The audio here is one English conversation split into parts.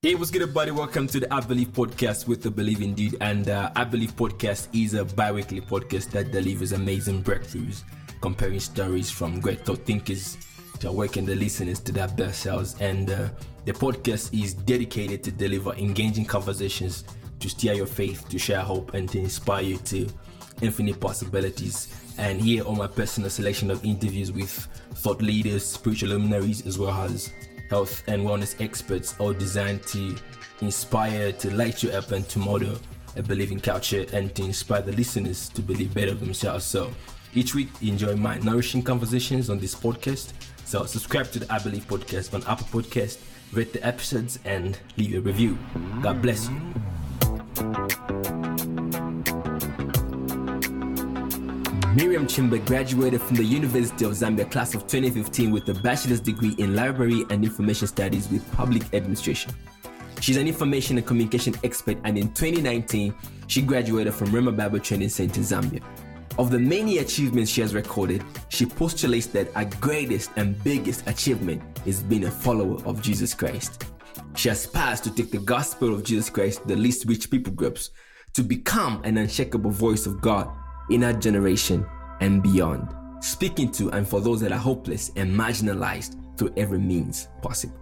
Hey, what's good, everybody? Welcome to the I Believe podcast with the Believing Dude. And uh, I Believe podcast is a bi weekly podcast that delivers amazing breakthroughs, comparing stories from great thought thinkers to awaken the listeners to their best selves. And uh, the podcast is dedicated to deliver engaging conversations to steer your faith, to share hope, and to inspire you to infinite possibilities. And here are my personal selection of interviews with thought leaders, spiritual luminaries, as well as health and wellness experts, all designed to inspire, to light you up, and to model a believing culture and to inspire the listeners to believe better of themselves. So each week, enjoy my nourishing conversations on this podcast. So subscribe to the I Believe podcast on Apple Podcast, rate the episodes, and leave a review. God bless you. Mirriam Chimba graduated from the University of Zambia class of 2015 with a bachelor's degree in library and information studies with public administration. She's an information and communication expert, and in 2019, she graduated from Rhema Bible Training Center, Zambia. Of the many achievements she has recorded, she postulates that her greatest and biggest achievement is being a follower of Jesus Christ. She aspires to take the gospel of Jesus Christ to the least reached people groups to become an unshakable voice of God in our generation and beyond, speaking to and for those that are hopeless and marginalized through every means possible.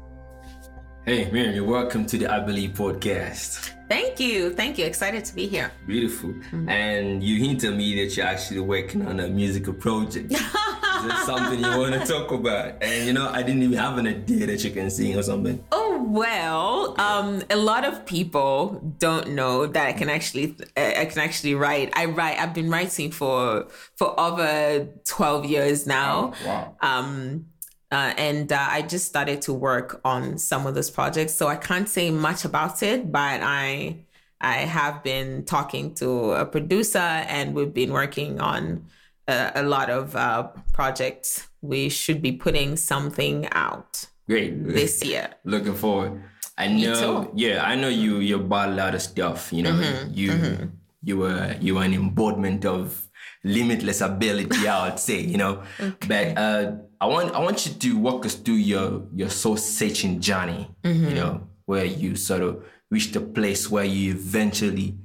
Hey, Mirriam, you're welcome to the I Believe podcast. Thank you. Thank you. Excited to be here. Beautiful. Mm-hmm. And you hinted me that you're actually working on a musical project. Is there something you want to talk about? And you know, I didn't even have an idea that you can sing or something. Oh well, um, a lot of people don't know that I can actually I can actually write. I write. I've been writing for for over twelve years now. Wow. Um, uh, and uh, I just started to work on some of those projects, so I can't say much about it. But I I have been talking to a producer, and we've been working on a, a lot of uh, projects. We should be putting something out Great. this year. Looking forward. I know. Mm-hmm. Yeah, I know you. You bought a lot of stuff. You know, you you were you were an embodiment of limitless ability. I would say. You know, but uh, I want I want you to walk us through your your soul searching journey. Mm-hmm. You know, where you sort of reached a place where you eventually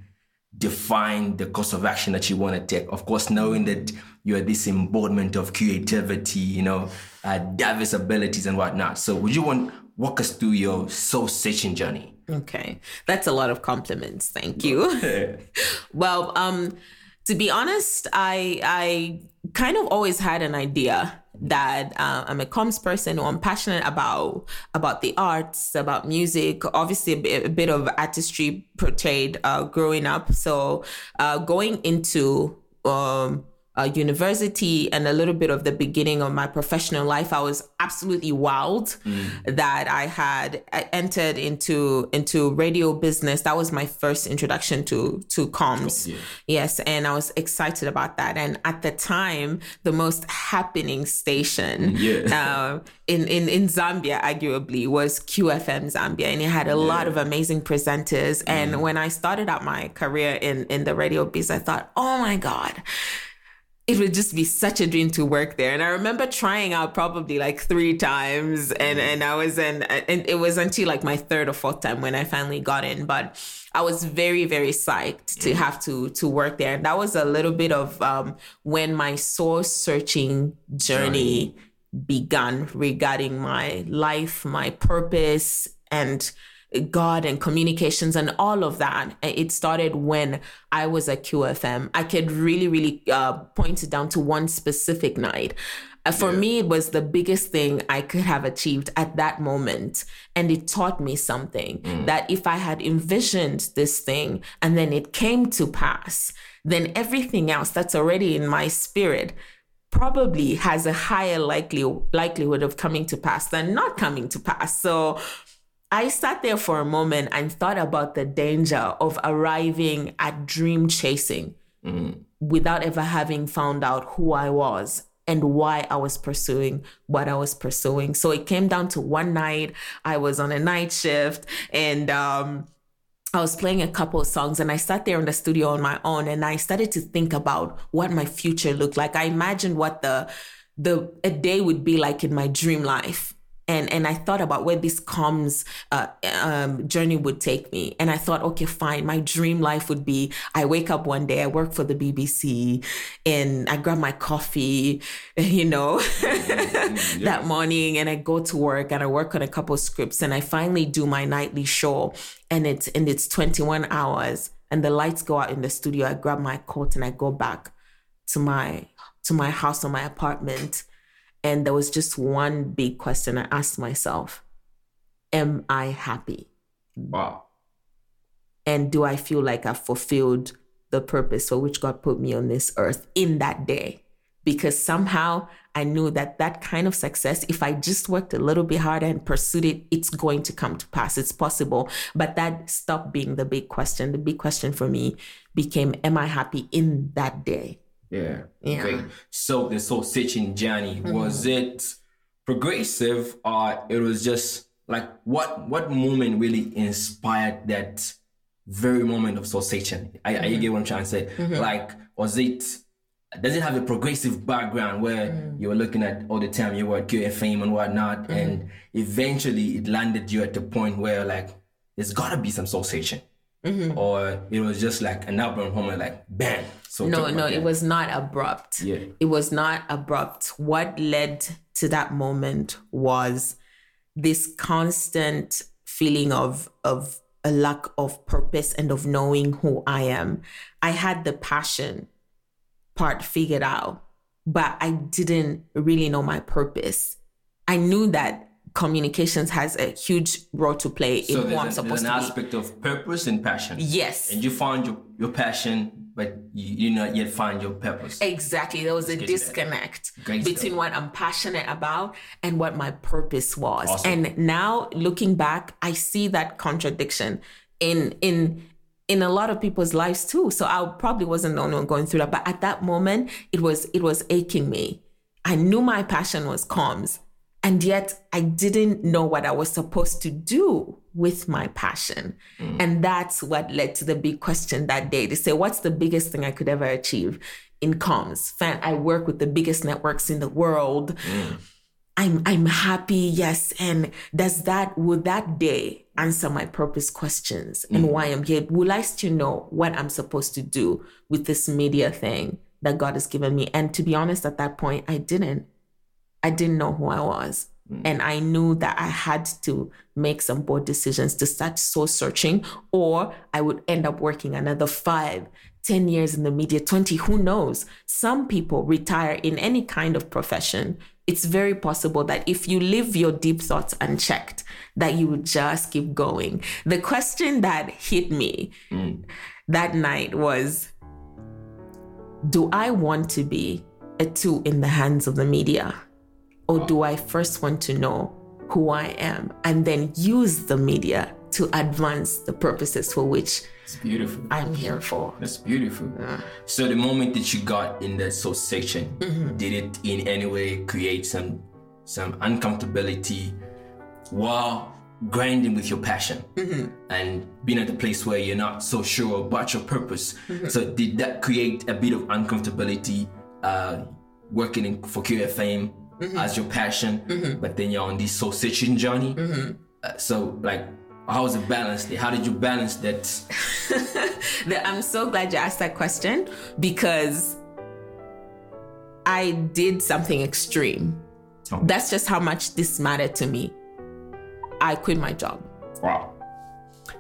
define the course of action that you want to take. Of course, knowing that you are this embodiment of creativity, you know, uh, diverse abilities and whatnot. So, would you want walk us through your soul searching journey? Okay, that's a lot of compliments. Thank you. well, um, to be honest, I I kind of always had an idea that uh, I'm a comms person or I'm passionate about about the arts, about music. Obviously, a bit, a bit of artistry portrayed uh, growing up. So, uh, going into um, uh, university and a little bit of the beginning of my professional life, I was absolutely wild that I had entered into into radio business. That was my first introduction to to comms. Yeah. Yes, and I was excited about that. And at the time, the most happening station Yeah. uh, in, in in Zambia, arguably, was QFM Zambia, and it had a lot of amazing presenters. And when I started out my career in in the radio business, I thought, oh my god it would just be such a dream to work there. And I remember trying out probably like three times, and and I was in, and it was until like my third or fourth time when I finally got in. But I was very very psyched to have to to work there, and that was a little bit of um, when my soul searching journey began regarding my life, my purpose, and God and communications and all of that. It started when I was at QFM. I could really, really uh, point it down to one specific night. Uh, for me, it was the biggest thing I could have achieved at that moment. And it taught me something that if I had envisioned this thing and then it came to pass, then everything else that's already in my spirit probably has a higher likely likelihood of coming to pass than not coming to pass. So I sat there for a moment and thought about the danger of arriving at dream chasing without ever having found out who I was and why I was pursuing what I was pursuing. So it came down to one night, I was on a night shift and um I was playing a couple of songs and I sat there in the studio on my own and I started to think about what my future looked like. I imagined what the the a day would be like in my dream life. And and I thought about where this comms uh, um, journey would take me, and I thought, okay, fine. My dream life would be: I wake up one day, I work for the BBC, and I grab my coffee, you know, mm-hmm. that morning, and I go to work, and I work on a couple scripts, and I finally do my nightly show, and it's and it's twenty one hours, and the lights go out in the studio. I grab my coat and I go back to my to my house or my apartment and there was just one big question I asked myself Am I happy? Wow. And do I feel like I've fulfilled the purpose for which God put me on this earth in that day? Because somehow I knew that that kind of success, if I just worked a little bit harder and pursued it, it's going to come to pass. It's possible. But that stopped being the big question. The big question for me became Am I happy in that day? Yeah. Yeah. Okay. So the soul searching journey mm-hmm. was it progressive or it was just like what what moment really inspired that very moment of soul searching? I, mm-hmm. I get what I'm trying to say. Mm-hmm. Like was it does it have a progressive background where mm-hmm. you were looking at all the time you were at fame and whatnot, mm-hmm. and eventually it landed you at the point where like there's gotta be some soul searching. Mm-hmm. Or it was just like an album moment, like bam. So no, no, it was not abrupt. Yeah. It was not abrupt. What led to that moment was this constant feeling of of a lack of purpose and of knowing who I am. I had the passion part figured out, but I didn't really know my purpose. I knew that communications has a huge role to play so in who I'm supposed to there's an aspect of purpose and passion. Yes. And you found your, your passion, but you, you not yet find your purpose. Exactly. There was Let's a disconnect between stuff. what I'm passionate about and what my purpose was. Awesome. And now looking back, I see that contradiction in in in a lot of people's lives too. So I probably wasn't the only one going through that. But at that moment, it was it was aching me. I knew my passion was comms and yet I didn't know what I was supposed to do with my passion. Mm. And that's what led to the big question that day to say, what's the biggest thing I could ever achieve in comms? Fan, I work with the biggest networks in the world. Mm. I'm I'm happy, yes. And does that would that day answer my purpose questions mm. and why I'm here? Will I still know what I'm supposed to do with this media thing that God has given me? And to be honest, at that point, I didn't. I didn't know who I was. Mm. And I knew that I had to make some bold decisions to start soul searching, or I would end up working another five, 10 years in the media, 20, who knows? Some people retire in any kind of profession. It's very possible that if you leave your deep thoughts unchecked, that you would just keep going. The question that hit me mm. that night was Do I want to be a tool in the hands of the media? Or do I first want to know who I am and then use the media to advance the purposes for which it's beautiful. I'm here for. That's beautiful. Yeah. So the moment that you got in the soul section, mm-hmm. did it in any way create some some uncomfortability while grinding with your passion mm-hmm. and being at a place where you're not so sure about your purpose? Mm-hmm. So did that create a bit of uncomfortability uh, working in, for QFM mm-hmm. as your passion, mm-hmm. but then you're on this soul searching journey. Mm-hmm. Uh, so, like, how was it balanced? How did you balance that? I'm so glad you asked that question because I did something extreme. Oh. That's just how much this mattered to me. I quit my job. Wow.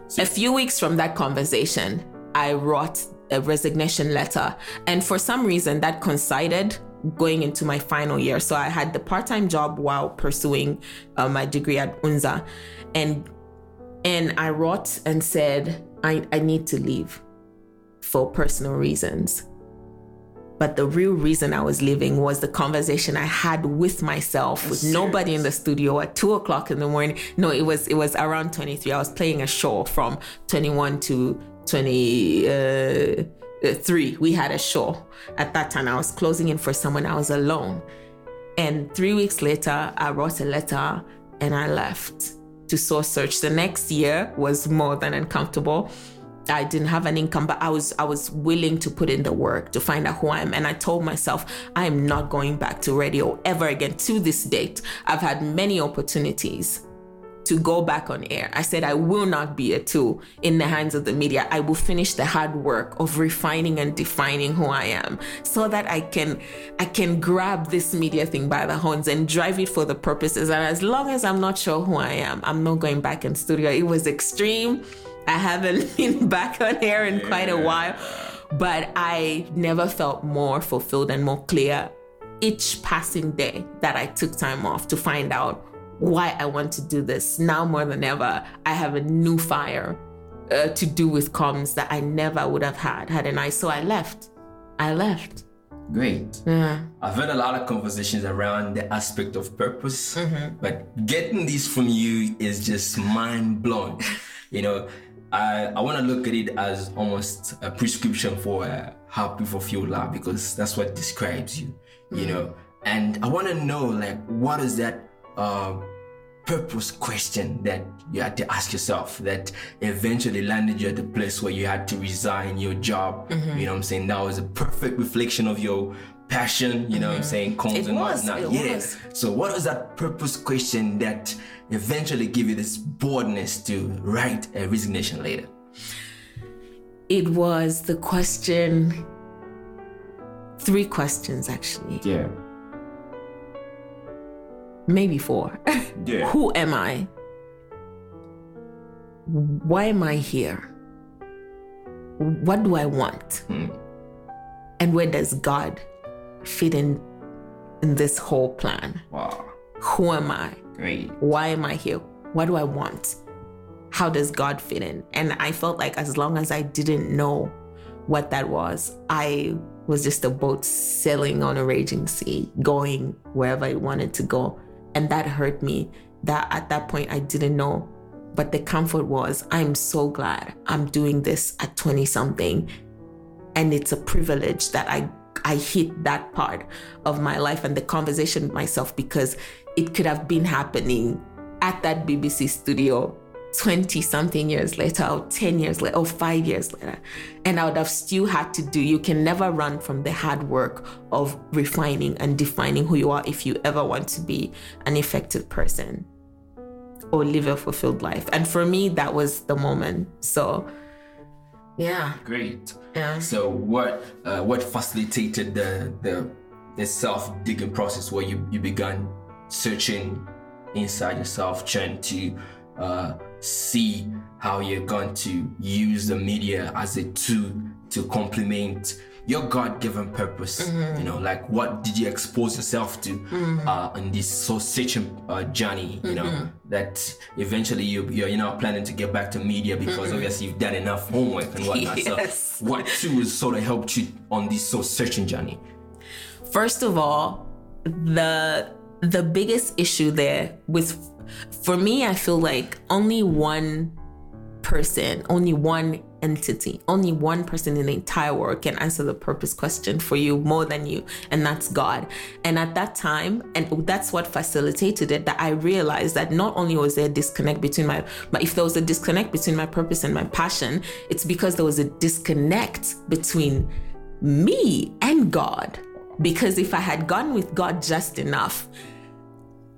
So- a few weeks from that conversation, I wrote a resignation letter. And for some reason, that coincided going into my final year. So I had the part time job while pursuing uh, my degree at UNZA. And and I wrote and said, I, I need to leave for personal reasons. But the real reason I was leaving was the conversation I had with myself, with serious? nobody in the studio at two o'clock in the morning. No, it was it was around 23. I was playing a show from 21 to 20. Uh, uh, three, we had a show. At that time, I was closing in for someone, I was alone. And three weeks later, I wrote a letter and I left to source search. The next year was more than uncomfortable. I didn't have an income, but I was I was willing to put in the work to find out who I am. And I told myself I am not going back to radio ever again. To this date, I've had many opportunities to go back on air. I said, I will not be a tool in the hands of the media. I will finish the hard work of refining and defining who I am so that I can I can grab this media thing by the horns and drive it for the purposes. And as long as I'm not sure who I am, I'm not going back in studio. It was extreme. I haven't been back on air in quite a while, but I never felt more fulfilled and more clear each passing day that I took time off to find out why I want to do this. Now more than ever, I have a new fire uh, to do with comms that I never would have had hadn't I. So I left. I left. Great. Yeah. I've had a lot of conversations around the aspect of purpose, but getting this from you is just mind blowing. you know, I, I want to look at it as almost a prescription for uh, how people feel love because that's what describes you, you know. And I want to know, like, what is that uh, purpose question that you had to ask yourself that eventually landed you at the place where you had to resign your job? You mm-hmm. know what I'm saying? That was a perfect reflection of your passion, you know what I'm mm-hmm. saying? Comes It and was, whatnot. yeah. was. So, what was that purpose question that eventually gave you this boldness to write a resignation letter? It was the question, three questions actually, Yeah. Maybe four. Yeah. Who am I? Why am I here? What do I want? Hmm. And where does God fit in in this whole plan? Wow. Who am I? Great. Why am I here? What do I want? How does God fit in? And I felt like as long as I didn't know what that was, I was just a boat sailing on a raging sea, going wherever I wanted to go. And that hurt me that at that point I didn't know. But the comfort was, I'm so glad I'm doing this at 20 something. And it's a privilege that I I hit that part of my life and the conversation with myself because it could have been happening at that BBC studio 20 something years later or 10 years later or 5 years later. And I would have still had to do you can never run from the hard work of refining and defining who you are if you ever want to be an effective person or live a fulfilled life. And for me that was the moment. So yeah. Great. yeah. So, what uh, what facilitated the the the self digging process where you you began searching inside yourself, trying to uh, see how you're going to use the media as a tool to complement your God-given purpose. You know, like what did you expose yourself to uh, in this soul searching uh, journey? You know, that eventually you you're, you're now planning to get back to media because obviously you've done enough homework and whatnot. Yes. So, what tools sort of helped you on this soul searching journey? First of all, the the biggest issue there with for me, I feel like only one person, only one entity, only one person in the entire world can answer the purpose question for you more than you, and that's God. And at that time, and that's what facilitated it, that I realized that not only was there a disconnect between my, but if there was a disconnect between my purpose and my passion, it's because there was a disconnect between me and God. Because if I had gone with God just enough,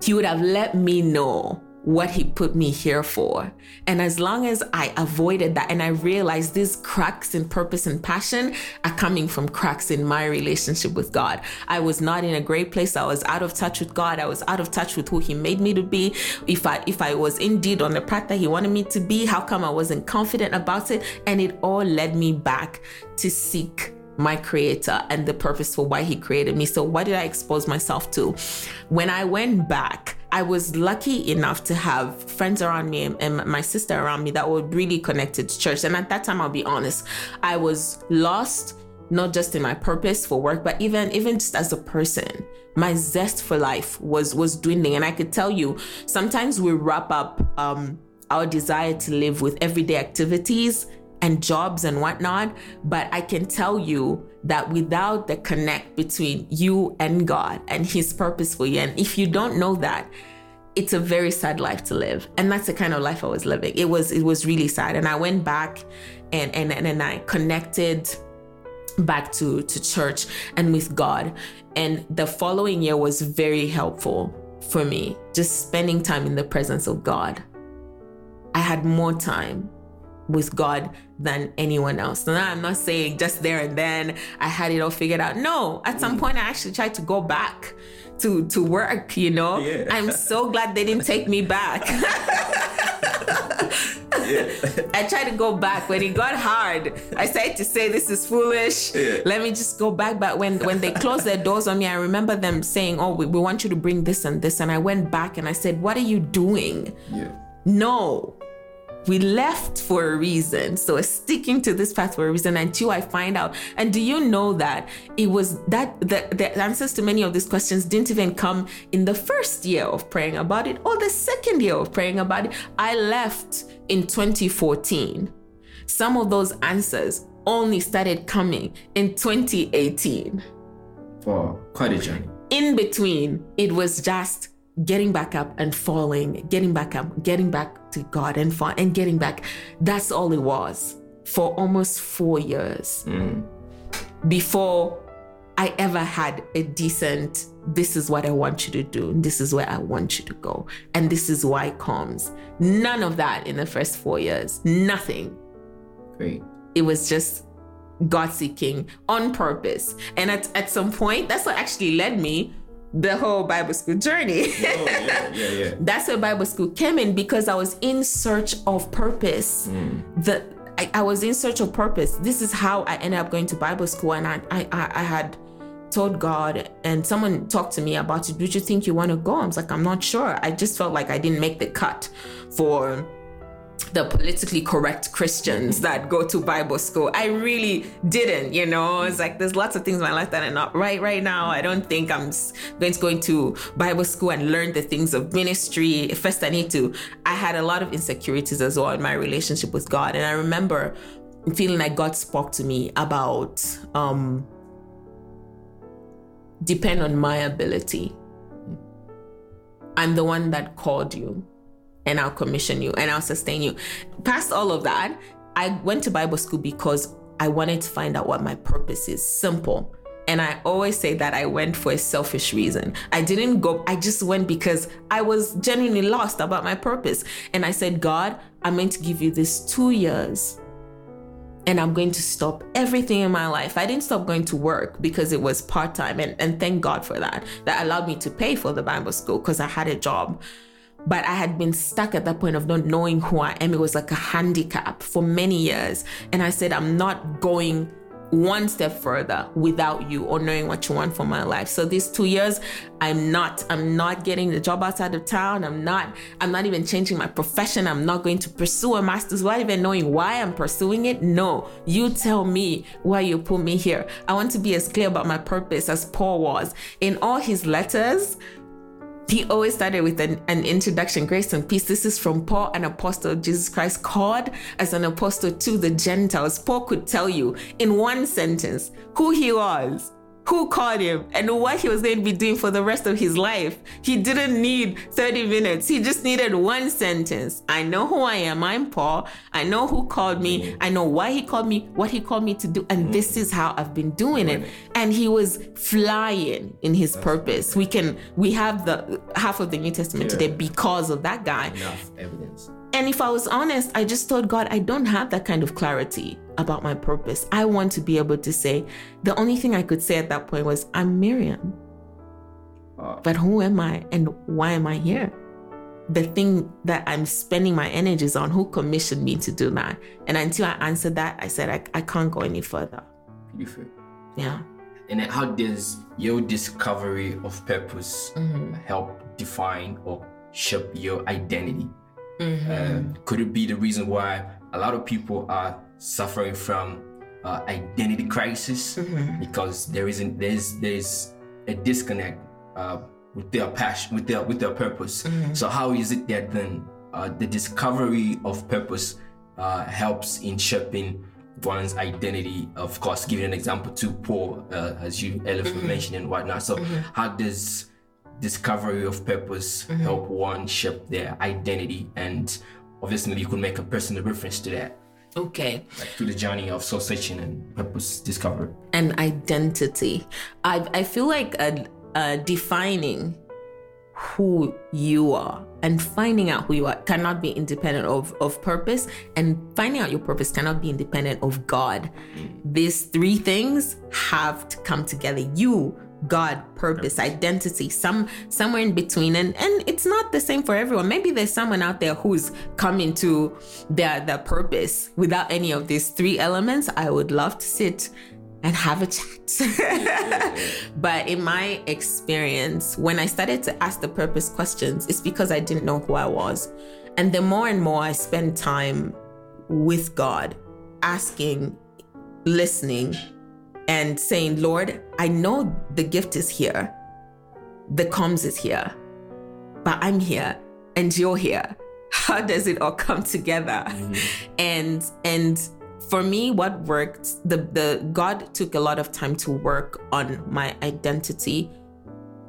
He would have let me know what He put me here for. And as long as I avoided that and I realized these cracks in purpose and passion are coming from cracks in my relationship with God. I was not in a great place. I was out of touch with God. I was out of touch with who He made me to be. If I if I was indeed on the path that He wanted me to be, how come I wasn't confident about it? And it all led me back to seek my creator and the purpose for why he created me. So, what did I expose myself to? When I went back, I was lucky enough to have friends around me and, my sister around me that were really connected to church. And at that time, I'll be honest, I was lost not just in my purpose for work but even even just as a person my zest for life was was dwindling and i could tell you sometimes we wrap up um our desire to live with everyday activities and jobs and whatnot. But I can tell you that without the connect between you and God and His purpose for you, and if you don't know that, it's a very sad life to live. And that's the kind of life i was living. It was it was really sad. And i went back and and and, and i connected back to to church and with god. And the following year was very helpful for me just spending time in the presence of god. I had more time with God than anyone else. Now, I'm not saying just there and then I had it all figured out. No, at some mm-hmm. point I actually tried to go back to to work, you know. Yeah. I'm so glad they didn't take me back. I tried to go back when it got hard. I started to say this is foolish. Yeah. Let me just go back. But when when they closed their doors on me, I remember them saying, "Oh, we, we want you to bring this and this." And I went back and I said, "What are you doing?" Yeah. No. We left for a reason. So sticking to this path for a reason until I find out. And do you know that it was that the, the answers to many of these questions didn't even come in the first year of praying about it or the second year of praying about it. I left in 2014. Some of those answers only started coming in 2018 For quite a journey. in between, it was just getting back up and falling, getting back up, getting back to God and fall and getting back. That's all it was for almost four years mm. before I ever had a decent, this is what I want you to do, this is where I want you to go, and this is why it comes. None of that in the first four years. Nothing Great. it was just God seeking on purpose. And at, at some point, that's what actually led me the whole Bible school journey. Oh, yeah, yeah, yeah. that's where Bible school came in because I was in search of purpose. Hmm. The I, I was in search of purpose. This is how I ended up going to Bible school, and I I, I I had told God, and someone talked to me about it. Do you think you want to go? I was like, I'm not sure. I just felt like I didn't make the cut for the politically correct Christians that go to Bible school. I really didn't, you know. It's like there's lots of things in my life that are not right right now. I don't think I'm going to go into Bible school and learn the things of ministry. First, I need to. I had a lot of insecurities as well in my relationship with God, and I remember feeling like God spoke to me about um depend on my ability. I'm the one that called you and I'll commission you and I'll sustain you. Past all of that, I went to Bible school because I wanted to find out what my purpose is. Simple. And I always say that I went for a selfish reason. I didn't go, I just went because I was genuinely lost about my purpose. And I said, God, I'm going to give you this two years and I'm going to stop everything in my life. I didn't stop going to work because it was part time, and, and thank God for that. That allowed me to pay for the Bible school because I had a job. But I had been stuck at that point of not knowing who I am. It was like a handicap for many years. And I said, I'm not going one step further without you or knowing what you want for my life. So these two years, I'm not, I'm not getting the job outside of town. I'm not, I'm not even changing my profession. I'm not going to pursue a master's without even knowing why I'm pursuing it. No, you tell me why you put me here. I want to be as clear about my purpose as Paul was. In all his letters, he always started with an, an introduction grace and peace. This is from paul an apostle of jesus christ called as an apostle to the gentiles. Paul could tell you in one sentence who he was who called him and what he was going to be doing for the rest of his life. He didn't need 30 minutes. He just needed one sentence. I know who I am. I'm Paul. I know who called me. Mm-hmm. I know why he called me, what he called me to do. And this mm-hmm. is how I've been doing it. And he was flying in his purpose. We can, we have the half of the New Testament Yeah. today because of that guy. Enough evidence. And if I was honest, I just told God, I don't have that kind of clarity about my purpose. I want to be able to say, the only thing I could say at that point was, I'm Mirriam. Uh, But who am I and why am I here? The thing that I'm spending my energies on, who commissioned me to do that? And until I answered that, I said, I, I can't go any further. beautiful. Yeah. And then how does your discovery of purpose help define or shape your identity? Um, could it be the reason why a lot of people are suffering from uh, identity crisis because there isn't there's there's a disconnect uh, with their passion with their with their purpose. So how is it that then uh, the discovery of purpose uh, helps in shaping one's identity? Of course, giving an example to Paul, uh, as you earlier mentioned and whatnot. So how does discovery of purpose Mm-hmm. help one shape their identity and obviously you could make a personal reference to that Okay. like through the journey of soul searching and purpose discovery and identity. I I feel like uh uh defining who you are and finding out who you are cannot be independent of of purpose and finding out your purpose cannot be independent of God. These three things have to come together. You God, purpose, identity, some somewhere in between, and and it's not the same for everyone. Maybe there's someone out there who's coming to their their purpose without any of these three elements. I would love to sit and have a chat. but in my experience, when I started to ask the purpose questions, it's because I didn't know who I was. And the more and more I spend time with God, asking, listening, and saying, Lord, I know the gift is here, the comms is here, but I'm here and you're here. How does it all come together? Mm-hmm. And and for me, what worked, the the God took a lot of time to work on my identity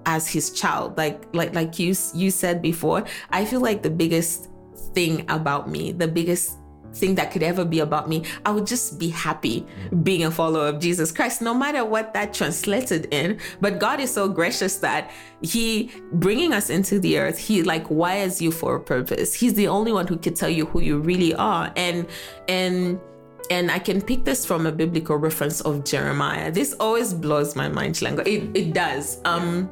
as his child. Like like like you you said before, I feel like the biggest thing about me, the biggest thing that could ever be about me, I would just be happy being a follower of Jesus Christ, no matter what that translated in. But God is so gracious that He bringing us into the earth, He like wires you for a purpose. He's the only one who can tell you who you really are. And and and I can pick this from a biblical reference of Jeremiah. This always blows my mind, Shlango. It it does. Um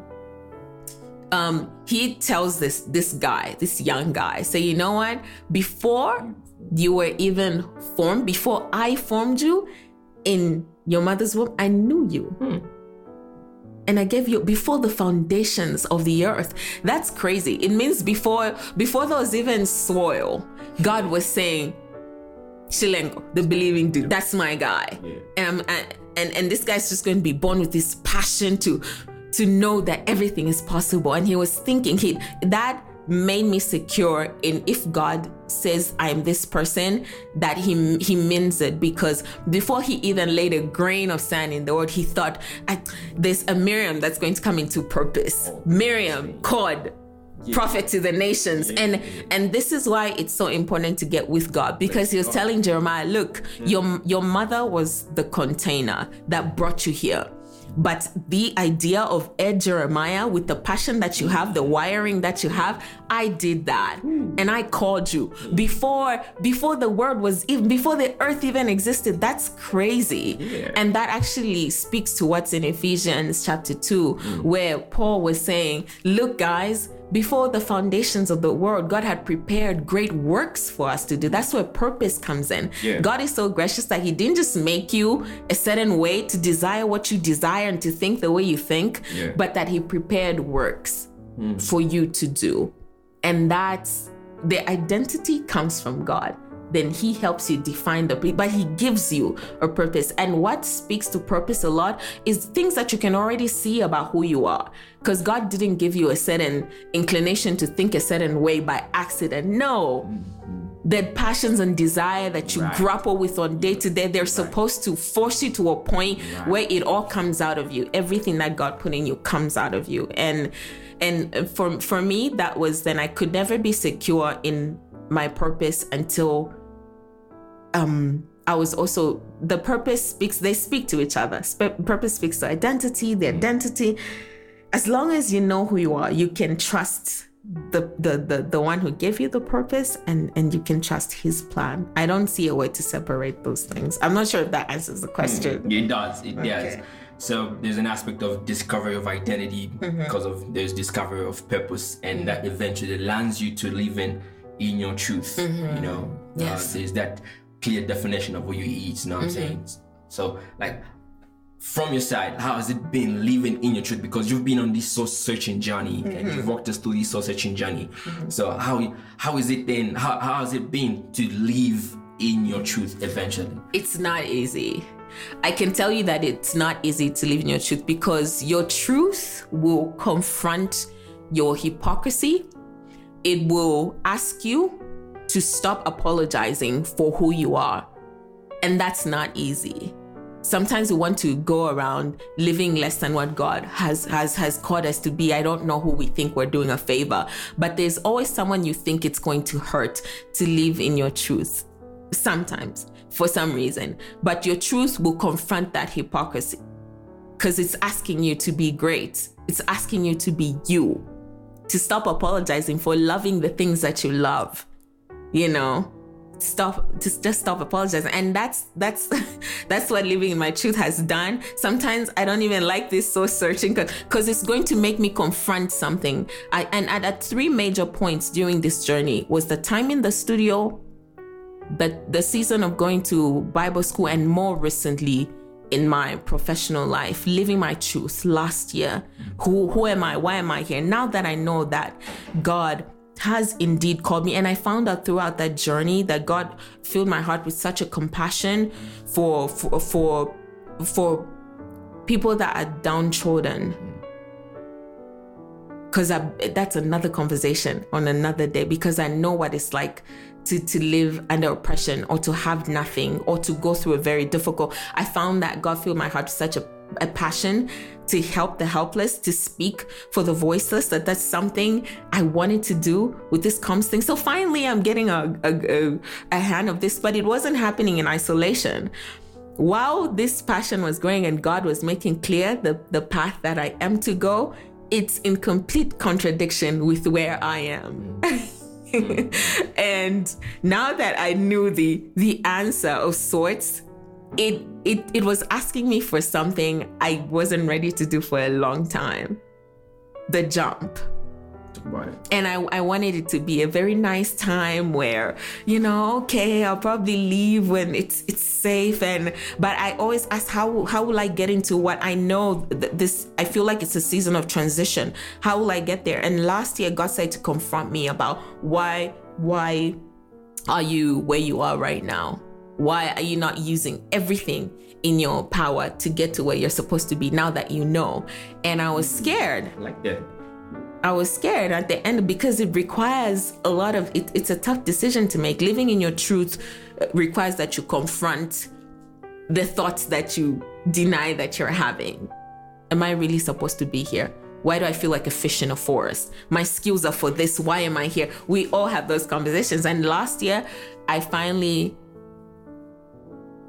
um he tells this this guy, this young guy, say, you know what? Before you were even formed, before I formed you in your mother's womb, I knew you. And I gave you before the foundations of the earth. That's crazy. It means before before there was even soil, God was saying, Shilengo, the believing dude, that's my guy. And I'm and, and and this guy's just going to be born with this passion to to know that everything is possible. And he was thinking he that made me secure in if God says I'm this person that he he means it. Because before he even laid a grain of sand in the world he thought there's a Mirriam that's going to come into purpose. Mirriam called prophet to the nations. And and this is why it's so important to get with God. Because he was telling Jeremiah look mm. your your mother was the container that brought you here but the idea of Ed Jeremiah with the passion that you have, the wiring that you have, I did that. Hmm. And I called you before before the world was even before the earth even existed. That's crazy. And that actually speaks to what's in Ephesians chapter 2, hmm. where Paul was saying, Look, guys, before the foundations of the world, God had prepared great works for us to do. That's where purpose comes in. Yeah. God is so gracious that He didn't just make you a certain way to desire what you desire and to think the way you think, Yeah. but that He prepared works hmm. for you to do. And that's the identity comes from God. Then He helps you define the, but He gives you a purpose. And what speaks to purpose a lot is things that you can already see about who you are. Because God didn't give you a certain inclination to think a certain way by accident. No mm-hmm. the passions and desire that you Right. grapple with on day to day they're supposed to force you to a point where it all comes out of you everything that god put in you comes out of you and and for for me that was then i could never be secure in my purpose until um I was also the purpose speaks they speak to each other Sp- purpose speaks to identity the identity as long as you know who you are you can trust the, the the the one who gave you the purpose and and you can trust his plan i don't see a way to separate those things i'm not sure if that answers the question It does. It does. So there's an aspect of discovery of identity Mm-hmm. because of there's discovery of purpose, and that eventually lands you to living in your truth. You know, Mm-hmm. Yes. Mm-hmm. uh, there's that clear definition of what you eat. You know what I'm saying? So like. From your side, how has it been living in your truth? Because you've been on this soul searching journey and Mm-hmm. you've walked us through this soul searching journey. So how how is it then? How, how has it been to live in your truth eventually? it's not easy i can tell you that it's not easy to live in your truth because your truth will confront your hypocrisy it will ask you to stop apologizing for who you are and that's not easy sometimes we want to go around living less than what God has has has called us to be. I don't know who we think we're doing a favor, but there's always someone you think it's going to hurt to live in your truth. Sometimes, for some reason, but your truth will confront that hypocrisy because it's asking you to be great. It's asking you to be you, to stop apologizing for loving the things that you love. You know, stop just just stop apologizing. And that's that's that's what living in my truth has done. Sometimes i don't even like this soul searching because it's going to make me confront something. I and at, at three major points during this journey was the time in the studio the the season of going to bible school and more recently in my professional life living my truth last year. Who who am i? Why am i here? Now that i know that god has indeed called me. And I found out throughout that journey that God filled my heart with such a compassion for for for, for people that are downtrodden. Because that's another conversation on another day. Because I know what it's like to, to live under oppression or to have nothing or to go through a very difficult. I found that God filled my heart with such a a passion to help the helpless, to speak for the voiceless, that that's something I wanted to do with this comms thing. So finally, I'm getting a, a, a, hand of this, but it wasn't happening in isolation. While this passion was growing and God was making clear the, the path that I am to go, it's in complete contradiction with where I am. and now that I knew the the answer of sorts, it it it was asking me for something I wasn't ready to do for a long time. The jump. Right. And I, I wanted it to be a very nice time where, you know, okay, I'll probably leave when it's it's safe and but I always ask how how will I get into what I know th- this I feel like it's a season of transition. How will I get there? And last year God said to confront me about why why are you where you are right now? Why are you not using everything in your power to get to where you're supposed to be now that you know? And I was scared. Like that. I was scared at the end because it requires a lot of it, it's a tough decision to make. Living in your truth uh, requires that you confront the thoughts that you deny that you're having. Am I really supposed to be here? Why do I feel like a fish in a forest? My skills are for this. Why am I here? We all have those conversations. And last year, I finally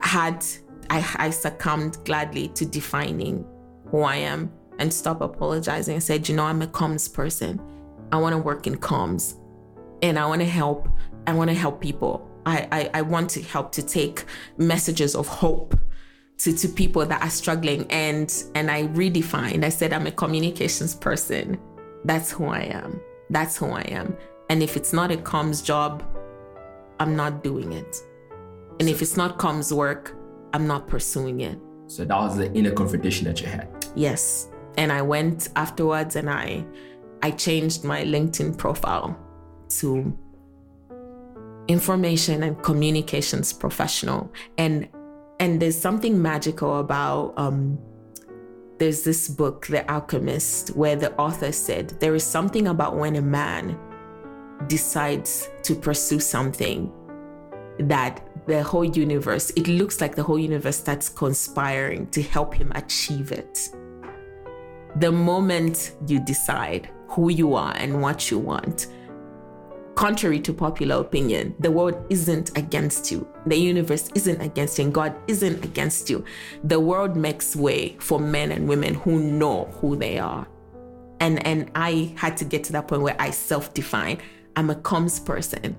had I, I succumbed gladly to defining who I am and stop apologizing and said, you know, I'm a comms person. I want to work in comms and I want to help. I want to help people. I, I, I want to help to take messages of hope to, to people that are struggling. And and I redefined. I said I'm a communications person. That's who I am. That's who I am. And if it's not a comms job, I'm not doing it. And if it's not comms work, I'm not pursuing it. So that was the inner confrontation that you had. Yes. And I went afterwards and I I changed my LinkedIn profile to information and communications professional. And and there's something magical about um there's this book, The Alchemist, where the author said there is something about when a man decides to pursue something that the whole universe, it looks like the whole universe starts conspiring to help him achieve it. The moment you decide who you are and what you want, contrary to popular opinion, the world isn't against you. The universe isn't against you, and God isn't against you. The world makes way for men and women who know who they are. And and I had to get to that point where I self-define. I'm a comms person.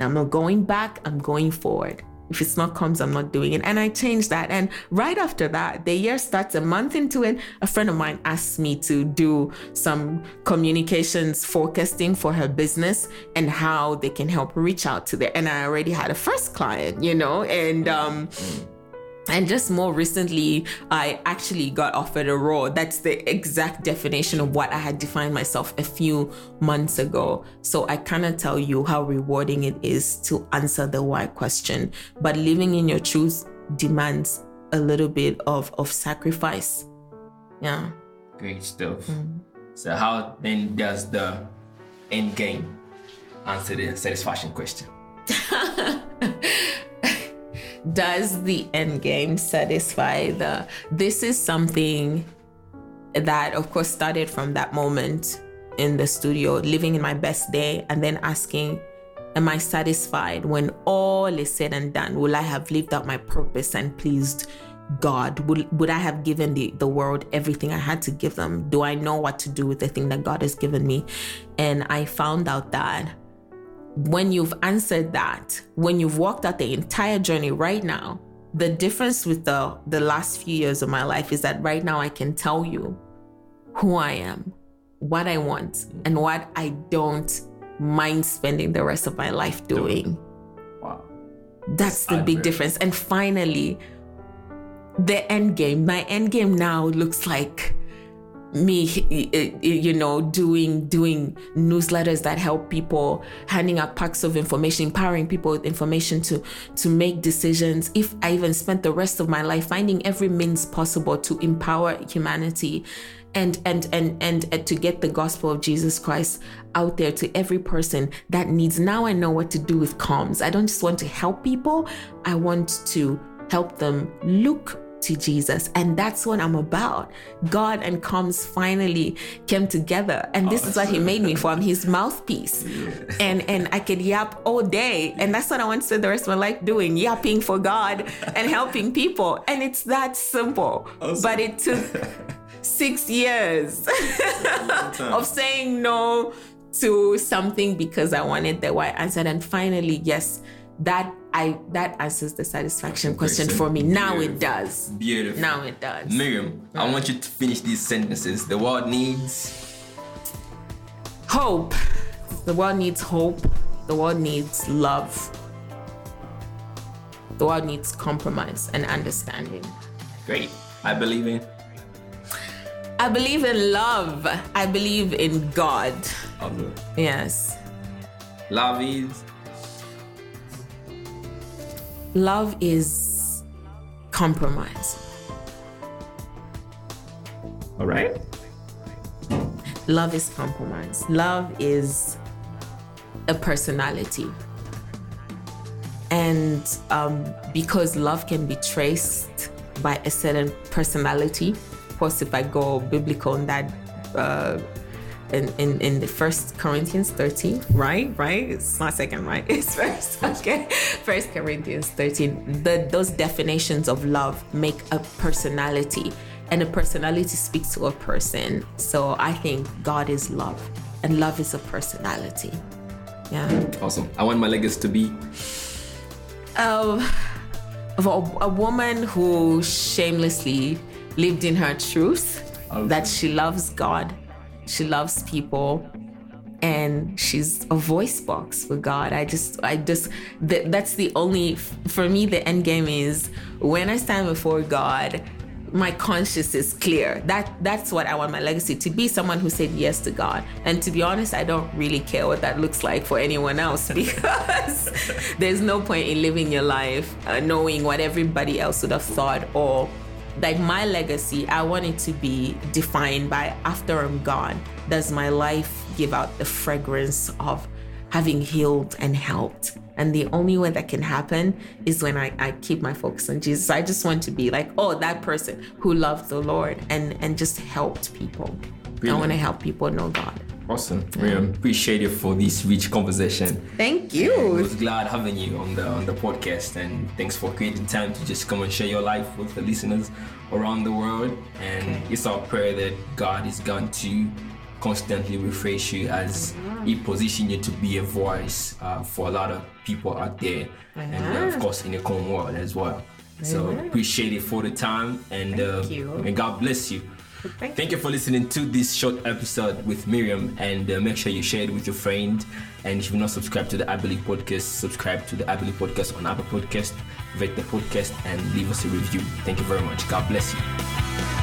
I'm not going back, I'm going forward. If it's not comms, I'm not doing it. And I changed that. And right after that, the year starts a month into it. A friend of mine asked me to do some communications forecasting for her business and how they can help reach out to there. And I already had a first client, you know, and um, and just more recently i actually got offered a role. That's the exact definition of what i had defined myself a few months ago. So i cannot tell you how rewarding it is to answer the why question. But living in your truth demands a little bit of of sacrifice. Yeah. Great stuff. Mm. so how then does the end game answer the satisfaction question does the end game satisfy the this is something that of course started from that moment in the studio living in my best day and then asking am i satisfied when all is said and done? Will i have lived out my purpose and pleased god? Would, would i have given the, the world everything i had to give them? Do i know what to do with the thing that god has given me? And i found out that when you've answered that, when you've walked out the entire journey right now, the difference with the the last few years of my life is that right now I can tell you who I am, what I want, and what I don't mind spending the rest of my life doing. Wow. That's the big difference. And finally, the end game. My end game now looks like me eh, eh, you know doing doing newsletters that help people handing out packs of information empowering people with information to to make decisions. If i even spent the rest of my life finding every means possible to empower humanity and and and and, and to get the gospel of jesus christ out there to every person that needs now i know what to do with comms. I don't just want to help people i want to help them look to Jesus. And that's what I'm about. God and comms finally came together. And this is what he made me for. I'm his mouthpiece. And and I could yap all day. And that's what I want to spend the rest of my life doing, yapping for God and helping people. And it's that simple. Awesome. But it took six years of saying no to something because I wanted the right answer. And finally, yes, that I that answers the satisfaction question for me. Beautiful. Now it does. Beautiful. Now it does. Mirriam, I want you to finish these sentences. The world needs hope. The world needs hope. The world needs love. The world needs compromise and understanding. Great. I believe in I believe in love. I believe in God. Okay. Yes. Love is love is compromise. All right. Love is compromise. Love is a personality. And um, because love can be traced by a certain personality, of course, if I go biblical in that uh, in, in, in the first Corinthians 13, right? Right? It's not second, right? It's first. Okay. First Corinthians 13. The, those definitions of love make a personality, and a personality speaks to a person. So I think God is love, and love is a personality. Yeah. Awesome. I want my legacy to be. Um, of a, a woman who shamelessly lived in her truth, okay. that she loves God she loves people and she's a voice box for God. I just, I just, that, that's the only, for me, the end game is when I stand before God, my conscience is clear. That that's what I want my legacy to be someone who said yes to God. And to be honest, I don't really care what that looks like for anyone else because there's no point in living your life uh, knowing what everybody else would have thought or like my legacy, I want it to be defined by after I'm gone, does my life give out the fragrance of having healed and helped? And the only way that can happen is when I, I keep my focus on Jesus. I just want to be like, oh, that person who loved the Lord and, and just helped people. Brilliant. I want to help people know God. Awesome. We appreciate you for this rich conversation. Thank you. I was glad having you on the on the podcast and thanks for creating time to just come and share your life with the listeners around the world. And it's our prayer that God is going to constantly refresh you as He position you to be a voice uh, for a lot of people out there, and uh, of course in the current world as well. So appreciate it for the time and uh, and God bless you. Thank, Thank you. you. for listening to this short episode with Mirriam, and uh, make sure you share it with your friend. And if you're not subscribed to the I Believe podcast, subscribe to the I Believe podcast on Apple Podcast, rate the podcast, and leave us a review. Thank you very much. God bless you.